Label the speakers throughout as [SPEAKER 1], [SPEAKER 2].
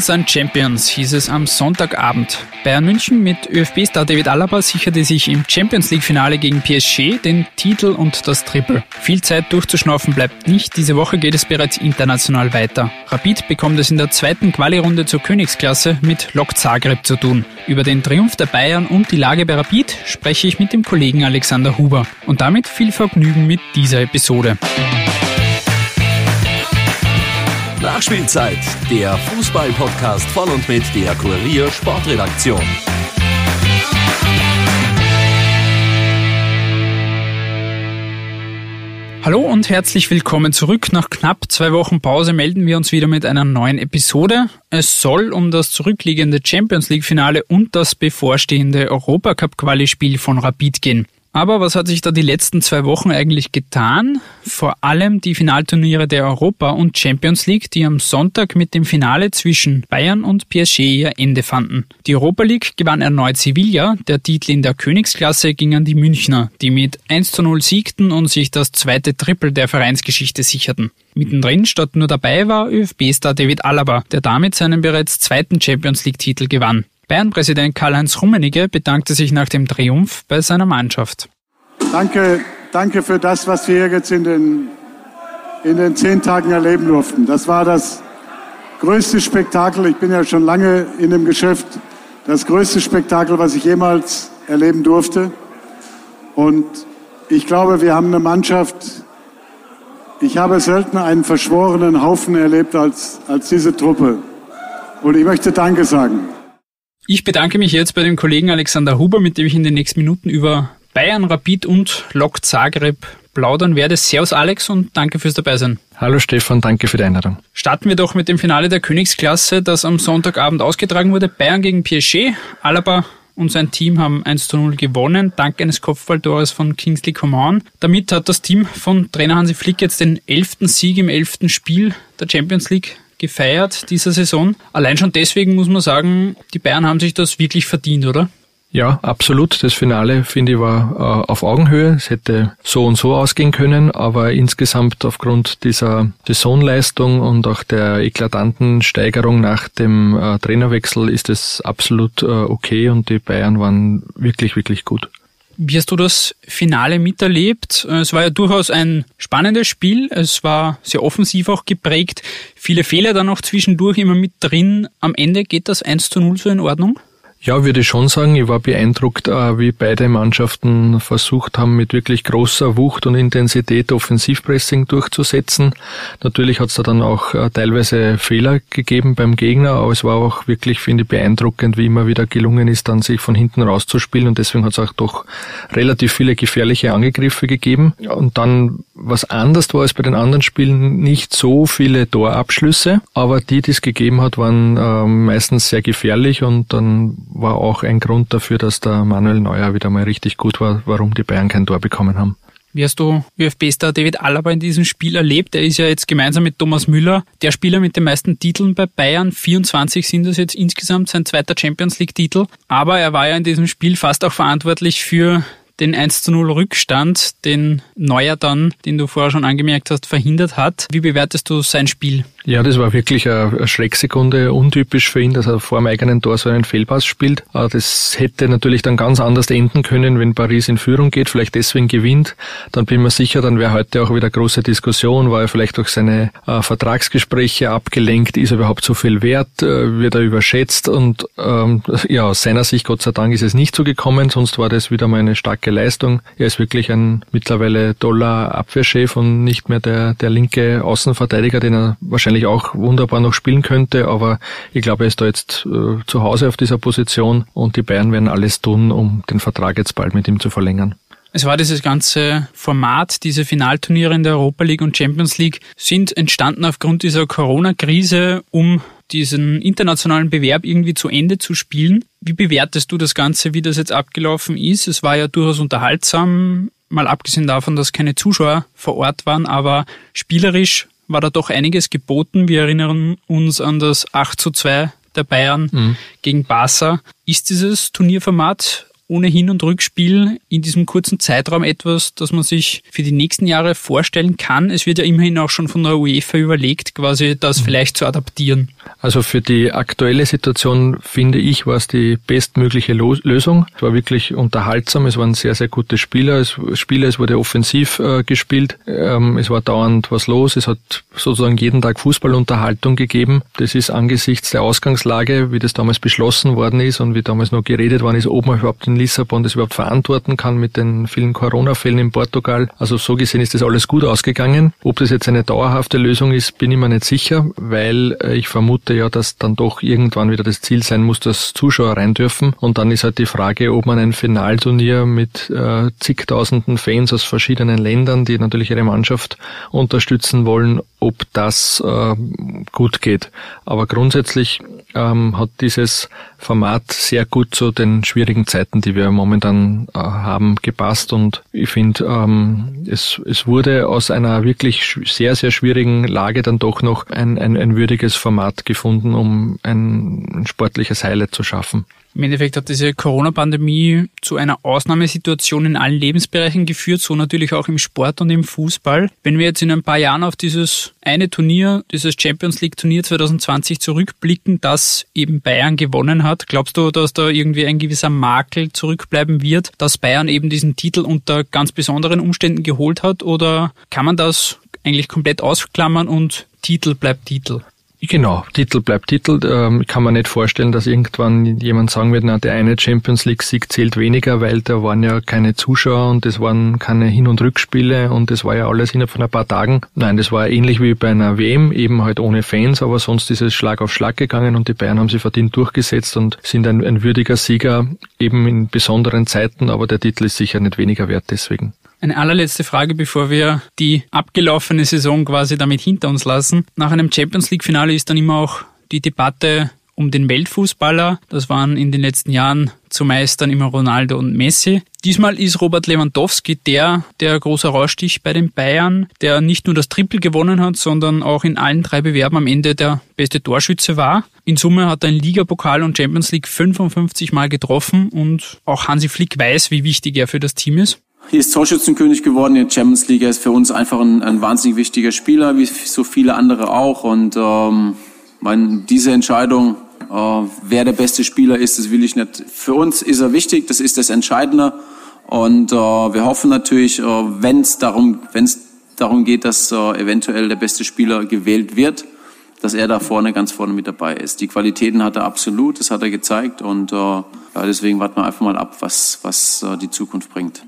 [SPEAKER 1] Wir sind Champions, hieß es am Sonntagabend. Bayern München mit ÖFB-Star David Alaba sicherte sich im Champions League-Finale gegen PSG den Titel und das Triple. Viel Zeit durchzuschnaufen bleibt nicht. Diese Woche geht es bereits international weiter. Rapid bekommt es in der zweiten Quali-Runde zur Königsklasse mit Lok Zagreb zu tun. Über den Triumph der Bayern und die Lage bei Rapid spreche ich mit dem Kollegen Alexander Huber. Und damit viel Vergnügen mit dieser Episode.
[SPEAKER 2] Nachspielzeit, der Fußball-Podcast von und mit der Kurier Sportredaktion.
[SPEAKER 1] Hallo und herzlich willkommen zurück. Nach knapp zwei Wochen Pause melden wir uns wieder mit einer neuen Episode. Es soll um das zurückliegende Champions League Finale und das bevorstehende Europacup Quali-Spiel von Rapid gehen. Aber was hat sich da die letzten zwei Wochen eigentlich getan? Vor allem die Finalturniere der Europa und Champions League, die am Sonntag mit dem Finale zwischen Bayern und PSG ihr Ende fanden. Die Europa League gewann erneut Sevilla, der Titel in der Königsklasse ging an die Münchner, die mit 1 zu 0 siegten und sich das zweite Triple der Vereinsgeschichte sicherten. Mittendrin statt nur dabei war ÖFB-Star David Alaba, der damit seinen bereits zweiten Champions League-Titel gewann. Bayern-Präsident Karl-Heinz Rummenigge bedankte sich nach dem Triumph bei seiner Mannschaft.
[SPEAKER 3] Danke, danke für das, was wir jetzt in den, in den zehn Tagen erleben durften. Das war das größte Spektakel. Ich bin ja schon lange in dem Geschäft. Das größte Spektakel, was ich jemals erleben durfte. Und ich glaube, wir haben eine Mannschaft. Ich habe selten einen verschworenen Haufen erlebt als, als diese Truppe. Und ich möchte Danke sagen.
[SPEAKER 1] Ich bedanke mich jetzt bei dem Kollegen Alexander Huber, mit dem ich in den nächsten Minuten über Bayern, Rapid und Lok Zagreb plaudern werde. Servus Alex und danke fürs Dabeisein.
[SPEAKER 4] Hallo Stefan, danke für die Einladung.
[SPEAKER 1] Starten wir doch mit dem Finale der Königsklasse, das am Sonntagabend ausgetragen wurde. Bayern gegen PSG. Alaba und sein Team haben 1 zu 0 gewonnen, dank eines Kopfballtores von Kingsley Coman. Damit hat das Team von Trainer Hansi Flick jetzt den elften Sieg im elften Spiel der Champions League gefeiert dieser Saison. Allein schon deswegen muss man sagen, die Bayern haben sich das wirklich verdient, oder?
[SPEAKER 4] Ja, absolut. Das Finale, finde ich, war äh, auf Augenhöhe. Es hätte so und so ausgehen können, aber insgesamt aufgrund dieser Saisonleistung und auch der eklatanten Steigerung nach dem äh, Trainerwechsel ist es absolut äh, okay und die Bayern waren wirklich, wirklich gut.
[SPEAKER 1] Wie hast du das Finale miterlebt? Es war ja durchaus ein spannendes Spiel. Es war sehr offensiv auch geprägt. Viele Fehler dann auch zwischendurch immer mit drin. Am Ende geht das 1 zu 0 so in Ordnung?
[SPEAKER 4] Ja, würde ich schon sagen. Ich war beeindruckt, äh, wie beide Mannschaften versucht haben, mit wirklich großer Wucht und Intensität Offensivpressing durchzusetzen. Natürlich hat es da dann auch äh, teilweise Fehler gegeben beim Gegner, aber es war auch wirklich, finde ich, beeindruckend, wie immer wieder gelungen ist, dann sich von hinten rauszuspielen und deswegen hat es auch doch relativ viele gefährliche Angegriffe gegeben. Und dann, was anders war als bei den anderen Spielen, nicht so viele Torabschlüsse, aber die, die es gegeben hat, waren äh, meistens sehr gefährlich und dann war auch ein Grund dafür, dass der Manuel Neuer wieder mal richtig gut war, warum die Bayern kein Tor bekommen haben.
[SPEAKER 1] Wie hast du ÖFB-Star David Alaba in diesem Spiel erlebt? Er ist ja jetzt gemeinsam mit Thomas Müller der Spieler mit den meisten Titeln bei Bayern. 24 sind das jetzt insgesamt, sein zweiter Champions League-Titel. Aber er war ja in diesem Spiel fast auch verantwortlich für den 1 zu 0 Rückstand, den Neuer dann, den du vorher schon angemerkt hast, verhindert hat. Wie bewertest du sein Spiel?
[SPEAKER 4] Ja, das war wirklich eine Schrecksekunde, untypisch für ihn, dass er vor dem eigenen Tor so einen Fehlpass spielt. Äh, das hätte natürlich dann ganz anders enden können, wenn Paris in Führung geht, vielleicht deswegen gewinnt. Dann bin ich mir sicher, dann wäre heute auch wieder große Diskussion, war er vielleicht durch seine äh, Vertragsgespräche abgelenkt, ist er überhaupt so viel wert, äh, wird er überschätzt und ähm, ja, aus seiner Sicht, Gott sei Dank, ist es nicht so gekommen, sonst war das wieder mal eine starke Leistung. Er ist wirklich ein mittlerweile toller Abwehrchef und nicht mehr der, der linke Außenverteidiger, den er wahrscheinlich wahrscheinlich auch wunderbar noch spielen könnte, aber ich glaube, er ist da jetzt äh, zu Hause auf dieser Position und die Bayern werden alles tun, um den Vertrag jetzt bald mit ihm zu verlängern.
[SPEAKER 1] Es war dieses ganze Format, diese Finalturniere in der Europa League und Champions League sind entstanden aufgrund dieser Corona-Krise, um diesen internationalen Bewerb irgendwie zu Ende zu spielen. Wie bewertest du das Ganze, wie das jetzt abgelaufen ist? Es war ja durchaus unterhaltsam, mal abgesehen davon, dass keine Zuschauer vor Ort waren, aber spielerisch war da doch einiges geboten. Wir erinnern uns an das 8 zu 2 der Bayern mhm. gegen Barca. Ist dieses Turnierformat ohne Hin- und Rückspiel in diesem kurzen Zeitraum etwas, das man sich für die nächsten Jahre vorstellen kann? Es wird ja immerhin auch schon von der UEFA überlegt, quasi das mhm. vielleicht zu adaptieren.
[SPEAKER 4] Also für die aktuelle Situation finde ich, war es die bestmögliche Lösung. Es war wirklich unterhaltsam, es waren sehr, sehr gute Spieler, es, Spieler, es wurde offensiv äh, gespielt, ähm, es war dauernd was los, es hat sozusagen jeden Tag Fußballunterhaltung gegeben. Das ist angesichts der Ausgangslage, wie das damals beschlossen worden ist und wie damals noch geredet worden ist, ob man überhaupt in Lissabon das überhaupt verantworten kann mit den vielen Corona-Fällen in Portugal. Also so gesehen ist das alles gut ausgegangen. Ob das jetzt eine dauerhafte Lösung ist, bin ich mir nicht sicher, weil äh, ich vermute ja, dass dann doch irgendwann wieder das Ziel sein muss, dass Zuschauer rein dürfen. Und dann ist halt die Frage, ob man ein Finalturnier mit äh, zigtausenden Fans aus verschiedenen Ländern, die natürlich ihre Mannschaft unterstützen wollen, ob das äh, gut geht. Aber grundsätzlich ähm, hat dieses Format sehr gut zu den schwierigen Zeiten, die wir momentan äh, haben, gepasst. Und ich finde, ähm, es, es wurde aus einer wirklich sehr, sehr schwierigen Lage dann doch noch ein, ein, ein würdiges Format gefunden, um ein, ein sportliches Highlight zu schaffen.
[SPEAKER 1] Im Endeffekt hat diese Corona-Pandemie zu einer Ausnahmesituation in allen Lebensbereichen geführt, so natürlich auch im Sport und im Fußball. Wenn wir jetzt in ein paar Jahren auf dieses eine Turnier, dieses Champions League Turnier 2020 zurückblicken, das eben Bayern gewonnen hat, glaubst du, dass da irgendwie ein gewisser Makel zurückbleiben wird, dass Bayern eben diesen Titel unter ganz besonderen Umständen geholt hat? Oder kann man das eigentlich komplett ausklammern und Titel bleibt Titel?
[SPEAKER 4] Genau, Titel bleibt Titel. Ähm, kann man nicht vorstellen, dass irgendwann jemand sagen wird, na, der eine Champions League-Sieg zählt weniger, weil da waren ja keine Zuschauer und es waren keine Hin- und Rückspiele und das war ja alles innerhalb von ein paar Tagen. Nein, das war ähnlich wie bei einer WM, eben halt ohne Fans, aber sonst ist es Schlag auf Schlag gegangen und die Bayern haben sich verdient durchgesetzt und sind ein, ein würdiger Sieger eben in besonderen Zeiten, aber der Titel ist sicher nicht weniger wert deswegen.
[SPEAKER 1] Eine allerletzte Frage, bevor wir die abgelaufene Saison quasi damit hinter uns lassen. Nach einem Champions League Finale ist dann immer auch die Debatte um den Weltfußballer. Das waren in den letzten Jahren zumeist dann immer Ronaldo und Messi. Diesmal ist Robert Lewandowski der, der großer Rausstich bei den Bayern, der nicht nur das Triple gewonnen hat, sondern auch in allen drei Bewerben am Ende der beste Torschütze war. In Summe hat er in Ligapokal und Champions League 55 Mal getroffen und auch Hansi Flick weiß, wie wichtig er für das Team ist.
[SPEAKER 5] Ist Torschützenkönig geworden in der Champions League. Er ist für uns einfach ein, ein wahnsinnig wichtiger Spieler, wie so viele andere auch. Und ähm, mein, diese Entscheidung, äh, wer der beste Spieler ist, das will ich nicht. Für uns ist er wichtig, das ist das Entscheidende. Und äh, wir hoffen natürlich, äh, wenn es darum, wenn's darum geht, dass äh, eventuell der beste Spieler gewählt wird, dass er da vorne ganz vorne mit dabei ist. Die Qualitäten hat er absolut, das hat er gezeigt und äh, ja, deswegen warten wir einfach mal ab, was, was äh, die Zukunft bringt.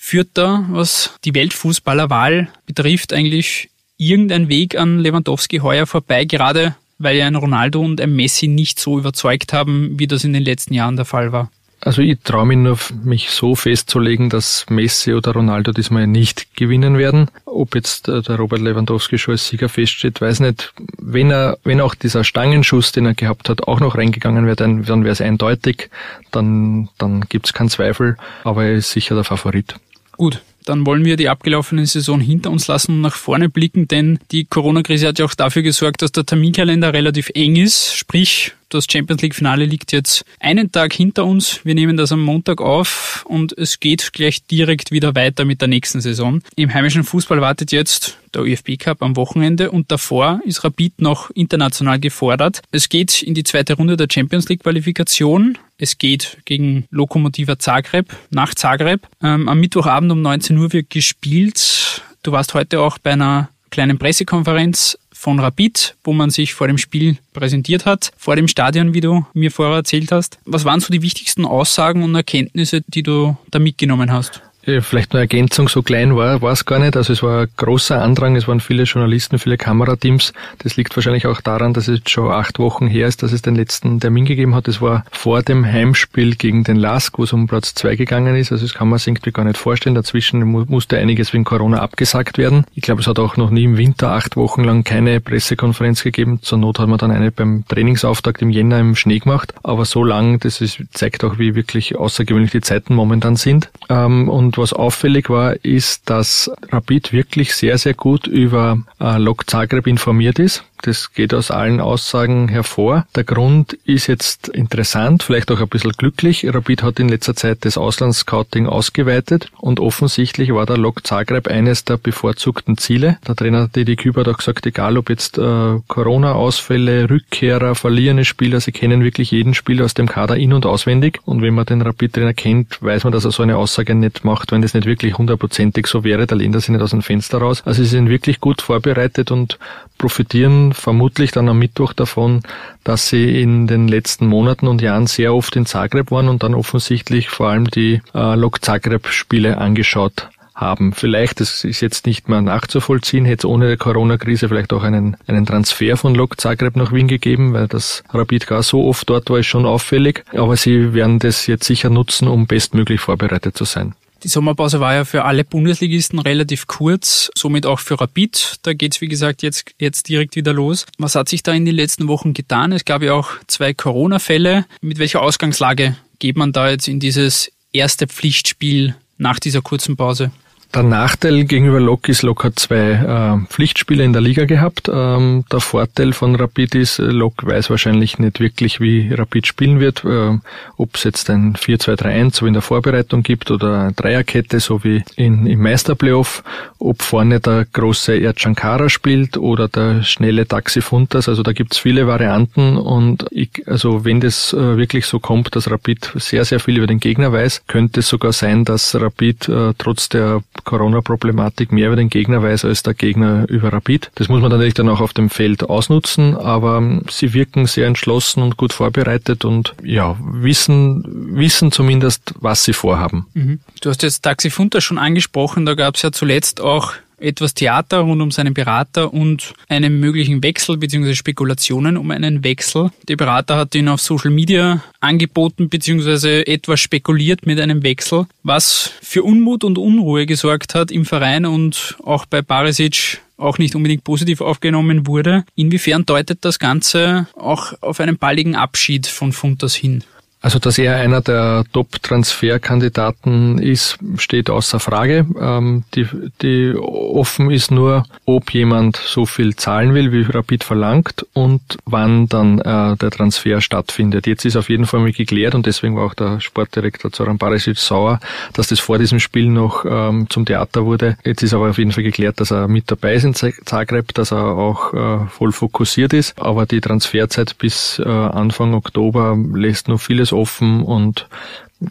[SPEAKER 1] Führt da, was die Weltfußballerwahl betrifft, eigentlich irgendein Weg an Lewandowski heuer vorbei, gerade weil ja ein Ronaldo und ein Messi nicht so überzeugt haben, wie das in den letzten Jahren der Fall war?
[SPEAKER 4] Also ich traue mich nur, mich so festzulegen, dass Messi oder Ronaldo diesmal nicht gewinnen werden. Ob jetzt äh, der Robert Lewandowski schon als Sieger feststeht, weiß nicht. Wenn er, wenn auch dieser Stangenschuss, den er gehabt hat, auch noch reingegangen wäre, dann, dann wäre es eindeutig. Dann, dann gibt es keinen Zweifel. Aber er ist sicher der Favorit.
[SPEAKER 1] Gut, dann wollen wir die abgelaufene Saison hinter uns lassen und nach vorne blicken, denn die Corona-Krise hat ja auch dafür gesorgt, dass der Terminkalender relativ eng ist. Sprich, das Champions League Finale liegt jetzt einen Tag hinter uns. Wir nehmen das am Montag auf und es geht gleich direkt wieder weiter mit der nächsten Saison. Im heimischen Fußball wartet jetzt der ÖFB Cup am Wochenende und davor ist Rapid noch international gefordert. Es geht in die zweite Runde der Champions League Qualifikation. Es geht gegen Lokomotiva Zagreb nach Zagreb. Ähm, am Mittwochabend um 19 Uhr wird gespielt. Du warst heute auch bei einer kleinen Pressekonferenz von Rapid, wo man sich vor dem Spiel präsentiert hat, vor dem Stadion, wie du mir vorher erzählt hast. Was waren so die wichtigsten Aussagen und Erkenntnisse, die du da mitgenommen hast?
[SPEAKER 4] Vielleicht eine Ergänzung, so klein war, war es gar nicht. Also es war ein großer Andrang, es waren viele Journalisten, viele Kamerateams. Das liegt wahrscheinlich auch daran, dass es schon acht Wochen her ist, dass es den letzten Termin gegeben hat. Es war vor dem Heimspiel gegen den Lask, wo es um Platz zwei gegangen ist. Also das kann man sich irgendwie gar nicht vorstellen. Dazwischen musste einiges wegen Corona abgesagt werden. Ich glaube, es hat auch noch nie im Winter acht Wochen lang keine Pressekonferenz gegeben. Zur Not hat man dann eine beim Trainingsauftakt im Jänner im Schnee gemacht. Aber so lang, das ist, zeigt auch, wie wirklich außergewöhnlich die Zeiten momentan sind. Ähm, was auffällig war, ist, dass Rapid wirklich sehr, sehr gut über äh, Lok Zagreb informiert ist. Das geht aus allen Aussagen hervor. Der Grund ist jetzt interessant, vielleicht auch ein bisschen glücklich. Rapid hat in letzter Zeit das Auslandsscouting ausgeweitet und offensichtlich war der Lok Zagreb eines der bevorzugten Ziele. Der Trainer Didi Küber hat auch gesagt, egal ob jetzt äh, Corona-Ausfälle, Rückkehrer, verlierende Spieler, sie kennen wirklich jeden Spieler aus dem Kader in- und auswendig. Und wenn man den Rapid-Trainer kennt, weiß man, dass er so eine Aussage nicht macht, wenn das nicht wirklich hundertprozentig so wäre. Da lehnt er sich nicht aus dem Fenster raus. Also sie sind wirklich gut vorbereitet und profitieren vermutlich dann am Mittwoch davon, dass sie in den letzten Monaten und Jahren sehr oft in Zagreb waren und dann offensichtlich vor allem die äh, Lok Zagreb-Spiele angeschaut haben. Vielleicht, das ist jetzt nicht mehr nachzuvollziehen, hätte es ohne der Corona-Krise vielleicht auch einen, einen Transfer von Lok Zagreb nach Wien gegeben, weil das Rapid gar so oft dort war, ist schon auffällig. Aber sie werden das jetzt sicher nutzen, um bestmöglich vorbereitet zu sein.
[SPEAKER 1] Die Sommerpause war ja für alle Bundesligisten relativ kurz, somit auch für Rapid. Da geht's wie gesagt, jetzt, jetzt direkt wieder los. Was hat sich da in den letzten Wochen getan? Es gab ja auch zwei Corona-Fälle. Mit welcher Ausgangslage geht man da jetzt in dieses erste Pflichtspiel nach dieser kurzen Pause?
[SPEAKER 4] Der Nachteil gegenüber Lok ist, Lok hat zwei äh, Pflichtspiele in der Liga gehabt. Ähm, der Vorteil von Rapid ist, Lok weiß wahrscheinlich nicht wirklich, wie Rapid spielen wird. Äh, Ob es jetzt ein 4-2-3-1 so in der Vorbereitung gibt oder eine Dreierkette, so wie in, im Meisterplayoff. Ob vorne der große Erchankara spielt oder der schnelle Taxi Funtas. Also da gibt's viele Varianten und ich, also wenn das äh, wirklich so kommt, dass Rapid sehr, sehr viel über den Gegner weiß, könnte es sogar sein, dass Rapid äh, trotz der Corona-Problematik mehr über den Gegner weiß als der Gegner über Rapid. Das muss man natürlich dann auch auf dem Feld ausnutzen, aber ähm, sie wirken sehr entschlossen und gut vorbereitet und ja, wissen, wissen zumindest, was sie vorhaben.
[SPEAKER 1] Mhm. Du hast jetzt Taxi Funter schon angesprochen, da gab es ja zuletzt auch etwas Theater rund um seinen Berater und einen möglichen Wechsel bzw. Spekulationen um einen Wechsel. Der Berater hat ihn auf Social Media angeboten bzw. etwas spekuliert mit einem Wechsel, was für Unmut und Unruhe gesorgt hat im Verein und auch bei Barisic auch nicht unbedingt positiv aufgenommen wurde. Inwiefern deutet das Ganze auch auf einen baldigen Abschied von Funtas hin?
[SPEAKER 4] Also, dass er einer der Top-Transferkandidaten ist, steht außer Frage. Ähm, die, die offen ist nur, ob jemand so viel zahlen will, wie Rapid verlangt und wann dann äh, der Transfer stattfindet. Jetzt ist auf jeden Fall mal geklärt und deswegen war auch der Sportdirektor Zoran Barisic sauer, dass das vor diesem Spiel noch ähm, zum Theater wurde. Jetzt ist aber auf jeden Fall geklärt, dass er mit dabei ist in Zagreb, dass er auch äh, voll fokussiert ist. Aber die Transferzeit bis äh, Anfang Oktober lässt noch vieles offen und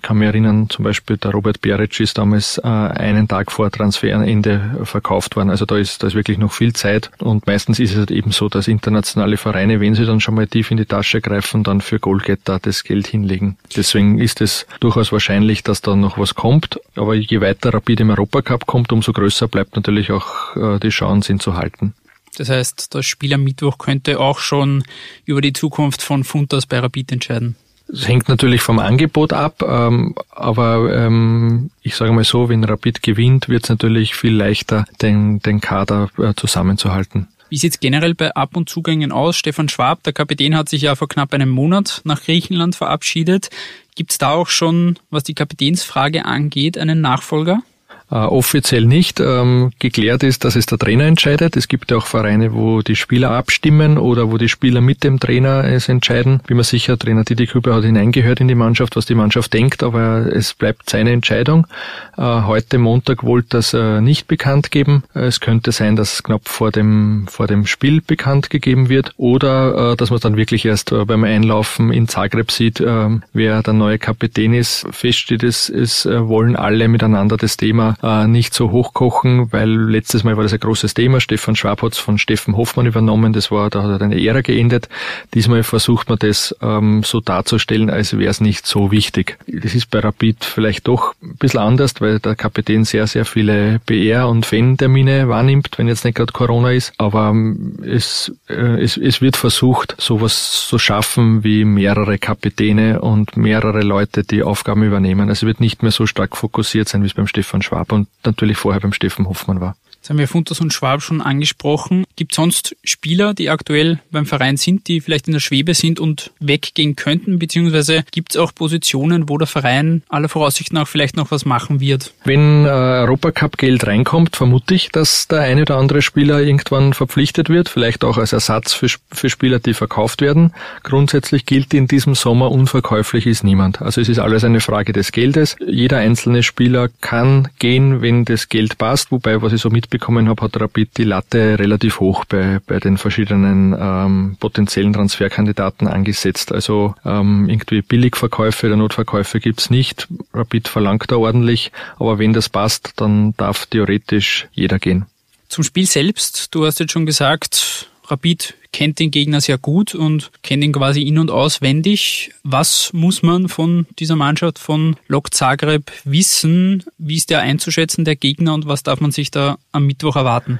[SPEAKER 4] kann mich erinnern, zum Beispiel der Robert Beric ist damals äh, einen Tag vor Transferende verkauft worden. Also da ist, da ist wirklich noch viel Zeit. Und meistens ist es halt eben so, dass internationale Vereine, wenn sie dann schon mal tief in die Tasche greifen, dann für Goalgetter das Geld hinlegen. Deswegen ist es durchaus wahrscheinlich, dass da noch was kommt. Aber je weiter Rapid im Europacup kommt, umso größer bleibt natürlich auch äh, die Chance, ihn zu halten.
[SPEAKER 1] Das heißt, das Spiel am Mittwoch könnte auch schon über die Zukunft von Funtas bei Rapid entscheiden.
[SPEAKER 4] Es hängt natürlich vom Angebot ab, ähm, aber ähm, ich sage mal so, wenn Rapid gewinnt, wird es natürlich viel leichter, den, den Kader äh, zusammenzuhalten.
[SPEAKER 1] Wie sieht es generell bei Ab- und Zugängen aus? Stefan Schwab, der Kapitän, hat sich ja vor knapp einem Monat nach Griechenland verabschiedet. Gibt es da auch schon, was die Kapitänsfrage angeht, einen Nachfolger?
[SPEAKER 4] Äh, offiziell nicht. Ähm, geklärt ist, dass es der Trainer entscheidet. Es gibt ja auch Vereine, wo die Spieler abstimmen oder wo die Spieler mit dem Trainer es entscheiden. Bin mir sicher, Trainer Didi Küber hat hineingehört in die Mannschaft, was die Mannschaft denkt, aber es bleibt seine Entscheidung. Äh, heute Montag wollte das äh, nicht bekannt geben. Es könnte sein, dass es knapp vor dem, vor dem Spiel bekannt gegeben wird oder dass man dann wirklich erst beim Einlaufen in Zagreb sieht, äh, wer der neue Kapitän ist. Fest steht es, es wollen alle miteinander das Thema äh, nicht so hochkochen, weil letztes Mal war das ein großes Thema. Stefan Schwab hat es von Steffen Hoffmann übernommen. Das war, da hat eine Ära geendet. Diesmal versucht man das ähm, so darzustellen, als wäre es nicht so wichtig. Das ist bei Rapid vielleicht doch ein bisschen anders, weil der Kapitän sehr, sehr viele BR- und Fan-Termine wahrnimmt, wenn jetzt nicht gerade Corona ist. Aber ähm, es, äh, es, es wird versucht, sowas zu schaffen wie mehrere Kapitäne und mehrere Leute, die Aufgaben übernehmen. Also wird nicht mehr so stark fokussiert sein, wie es beim Stefan Schwab und natürlich vorher beim Steffen Hoffmann war.
[SPEAKER 1] Jetzt haben wir Funtas und Schwab schon angesprochen. Gibt sonst Spieler, die aktuell beim Verein sind, die vielleicht in der Schwebe sind und weggehen könnten? Beziehungsweise gibt es auch Positionen, wo der Verein aller Voraussicht nach vielleicht noch was machen wird?
[SPEAKER 4] Wenn äh, Europacup-Geld reinkommt, vermute ich, dass der eine oder andere Spieler irgendwann verpflichtet wird, vielleicht auch als Ersatz für, für Spieler, die verkauft werden. Grundsätzlich gilt in diesem Sommer, unverkäuflich ist niemand. Also es ist alles eine Frage des Geldes. Jeder einzelne Spieler kann gehen, wenn das Geld passt, wobei, was ich so mitbekomme, mitbekommen habe, hat Rapid die Latte relativ hoch bei, bei den verschiedenen ähm, potenziellen Transferkandidaten angesetzt. Also ähm, irgendwie Billigverkäufe oder Notverkäufe gibt's nicht. Rapid verlangt da ordentlich, aber wenn das passt, dann darf theoretisch jeder gehen.
[SPEAKER 1] Zum Spiel selbst, du hast jetzt schon gesagt, Rapid kennt den Gegner sehr gut und kennt ihn quasi in- und auswendig. Was muss man von dieser Mannschaft von Lok Zagreb wissen? Wie ist der einzuschätzen, der Gegner, und was darf man sich da am Mittwoch erwarten?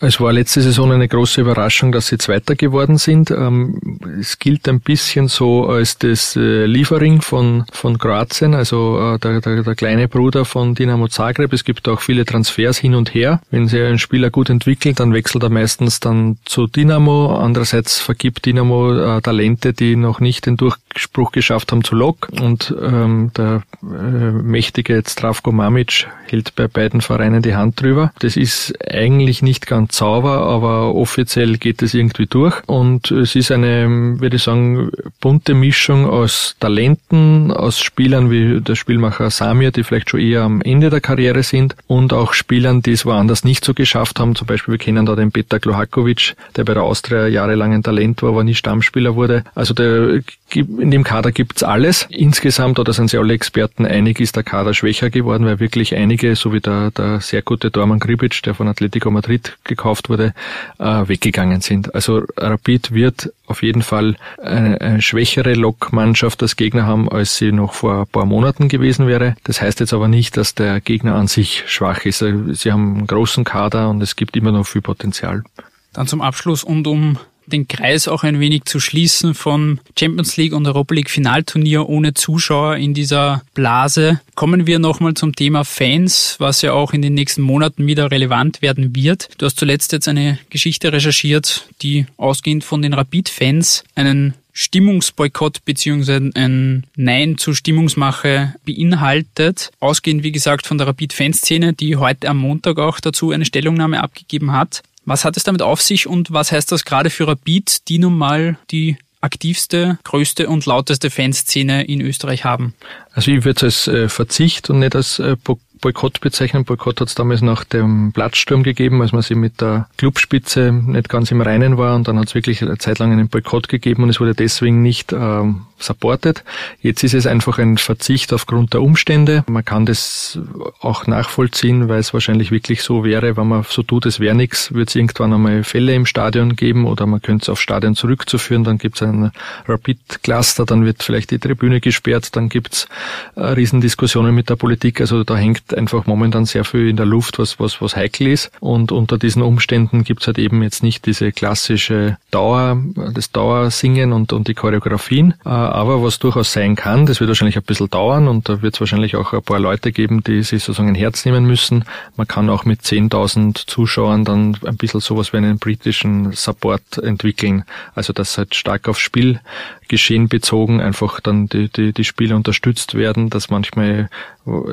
[SPEAKER 4] Es war letzte Saison eine große Überraschung, dass sie Zweiter geworden sind. Ähm, es gilt ein bisschen so als das äh, Liefering von, von Kroatien, also äh, der, der, der kleine Bruder von Dinamo Zagreb. Es gibt auch viele Transfers hin und her. Wenn sich ein Spieler gut entwickelt, dann wechselt er meistens dann zu Dinamo. Andererseits vergibt Dinamo äh, Talente, die noch nicht den Durchspruch geschafft haben zu Lok. Und ähm, der äh, mächtige Stravko Mamic hält bei beiden Vereinen die Hand drüber. Das ist eigentlich nicht ganz Zauber, aber offiziell geht es irgendwie durch. Und es ist eine, würde ich sagen, bunte Mischung aus Talenten, aus Spielern wie der Spielmacher Samir, die vielleicht schon eher am Ende der Karriere sind, und auch Spielern, die es woanders nicht so geschafft haben. Zum Beispiel, wir kennen da den Peter Klohakovic, der bei der Austria jahrelang ein Talent war, aber nie Stammspieler wurde. Also der, in dem Kader gibt's alles. Insgesamt, oder sind sie alle Experten einig, ist der Kader schwächer geworden, weil wirklich einige, so wie der, der sehr gute Dorman Gribic, der von Atletico Madrid gekauft wurde, äh, weggegangen sind. Also Rapid wird auf jeden Fall eine, eine schwächere Lokmannschaft als Gegner haben, als sie noch vor ein paar Monaten gewesen wäre. Das heißt jetzt aber nicht, dass der Gegner an sich schwach ist. Sie haben einen großen Kader und es gibt immer noch viel Potenzial.
[SPEAKER 1] Dann zum Abschluss und um den Kreis auch ein wenig zu schließen von Champions League und Europa League Finalturnier ohne Zuschauer in dieser Blase. Kommen wir nochmal zum Thema Fans, was ja auch in den nächsten Monaten wieder relevant werden wird. Du hast zuletzt jetzt eine Geschichte recherchiert, die ausgehend von den Rapid-Fans einen Stimmungsboykott beziehungsweise ein Nein zur Stimmungsmache beinhaltet. Ausgehend, wie gesagt, von der Rapid-Fanszene, die heute am Montag auch dazu eine Stellungnahme abgegeben hat. Was hat es damit auf sich und was heißt das gerade für Rapid, die nun mal die aktivste, größte und lauteste Fanszene in Österreich haben?
[SPEAKER 4] Also ich würde es als äh, Verzicht und nicht als äh, Boykott bezeichnen. Boykott hat es damals nach dem Platzsturm gegeben, als man sich mit der Clubspitze nicht ganz im Reinen war und dann hat es wirklich eine Zeit lang einen Boykott gegeben und es wurde deswegen nicht ähm, supported. Jetzt ist es einfach ein Verzicht aufgrund der Umstände. Man kann das auch nachvollziehen, weil es wahrscheinlich wirklich so wäre, wenn man so tut, es wäre nichts, wird es irgendwann einmal Fälle im Stadion geben oder man könnte es auf Stadion zurückzuführen, dann gibt es einen Rapid-Cluster, dann wird vielleicht die Tribüne gesperrt, dann gibt es äh, Riesendiskussionen mit der Politik. Also da hängt einfach momentan sehr viel in der Luft, was, was, was heikel ist. Und unter diesen Umständen gibt es halt eben jetzt nicht diese klassische Dauer, das Dauersingen und, und die Choreografien. Äh, aber was durchaus sein kann, das wird wahrscheinlich ein bisschen dauern und da wird es wahrscheinlich auch ein paar Leute geben, die sich sozusagen ein Herz nehmen müssen. Man kann auch mit 10.000 Zuschauern dann ein bisschen sowas wie einen britischen Support entwickeln. Also dass halt stark aufs Spielgeschehen bezogen einfach dann die, die, die Spiele unterstützt werden, dass manchmal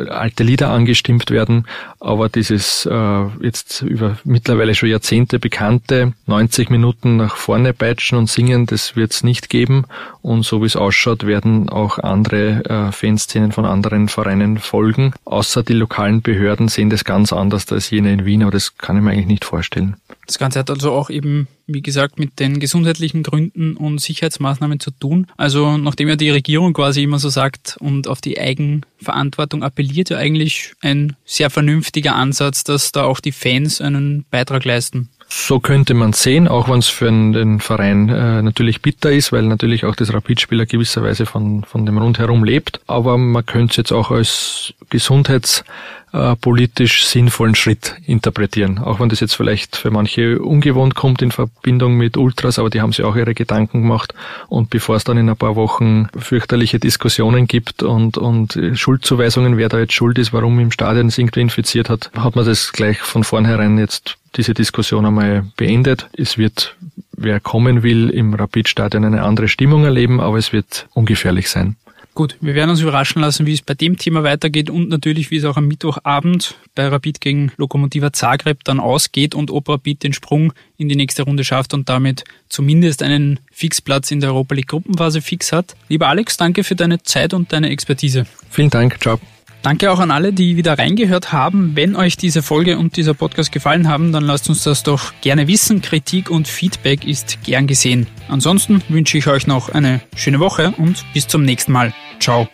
[SPEAKER 4] alte Lieder angestimmt werden, aber dieses äh, jetzt über mittlerweile schon Jahrzehnte bekannte 90 Minuten nach vorne peitschen und singen, das wird es nicht geben und so wie es ausschaut, werden auch andere äh, Fanszenen von anderen Vereinen folgen. Außer die lokalen Behörden sehen das ganz anders als jene in Wien, aber das kann ich mir eigentlich nicht vorstellen.
[SPEAKER 1] Das Ganze hat also auch eben, wie gesagt, mit den gesundheitlichen Gründen und Sicherheitsmaßnahmen zu tun. Also nachdem ja die Regierung quasi immer so sagt und auf die Eigenverantwortung appelliert, ja eigentlich ein sehr vernünftiger Ansatz, dass da auch die Fans einen Beitrag leisten.
[SPEAKER 4] So könnte man sehen, auch wenn es für den Verein äh, natürlich bitter ist, weil natürlich auch das Rapidspieler gewisserweise von, von dem Rundherum lebt. Aber man könnte es jetzt auch als gesundheitspolitisch sinnvollen Schritt interpretieren. Auch wenn das jetzt vielleicht für manche ungewohnt kommt in Verbindung mit Ultras, aber die haben sich auch ihre Gedanken gemacht. Und bevor es dann in ein paar Wochen fürchterliche Diskussionen gibt und, und Schuldzuweisungen, wer da jetzt schuld ist, warum im Stadion es irgendwie infiziert hat, hat man das gleich von vornherein jetzt diese Diskussion einmal beendet. Es wird, wer kommen will, im Rapidstadion eine andere Stimmung erleben, aber es wird ungefährlich sein.
[SPEAKER 1] Gut, wir werden uns überraschen lassen, wie es bei dem Thema weitergeht und natürlich, wie es auch am Mittwochabend bei Rapid gegen Lokomotiva Zagreb dann ausgeht und ob Rapid den Sprung in die nächste Runde schafft und damit zumindest einen Fixplatz in der Europa League Gruppenphase fix hat. Lieber Alex, danke für deine Zeit und deine Expertise.
[SPEAKER 4] Vielen Dank, ciao.
[SPEAKER 1] Danke auch an alle, die wieder reingehört haben. Wenn euch diese Folge und dieser Podcast gefallen haben, dann lasst uns das doch gerne wissen. Kritik und Feedback ist gern gesehen. Ansonsten wünsche ich euch noch eine schöne Woche und bis zum nächsten Mal. Ciao.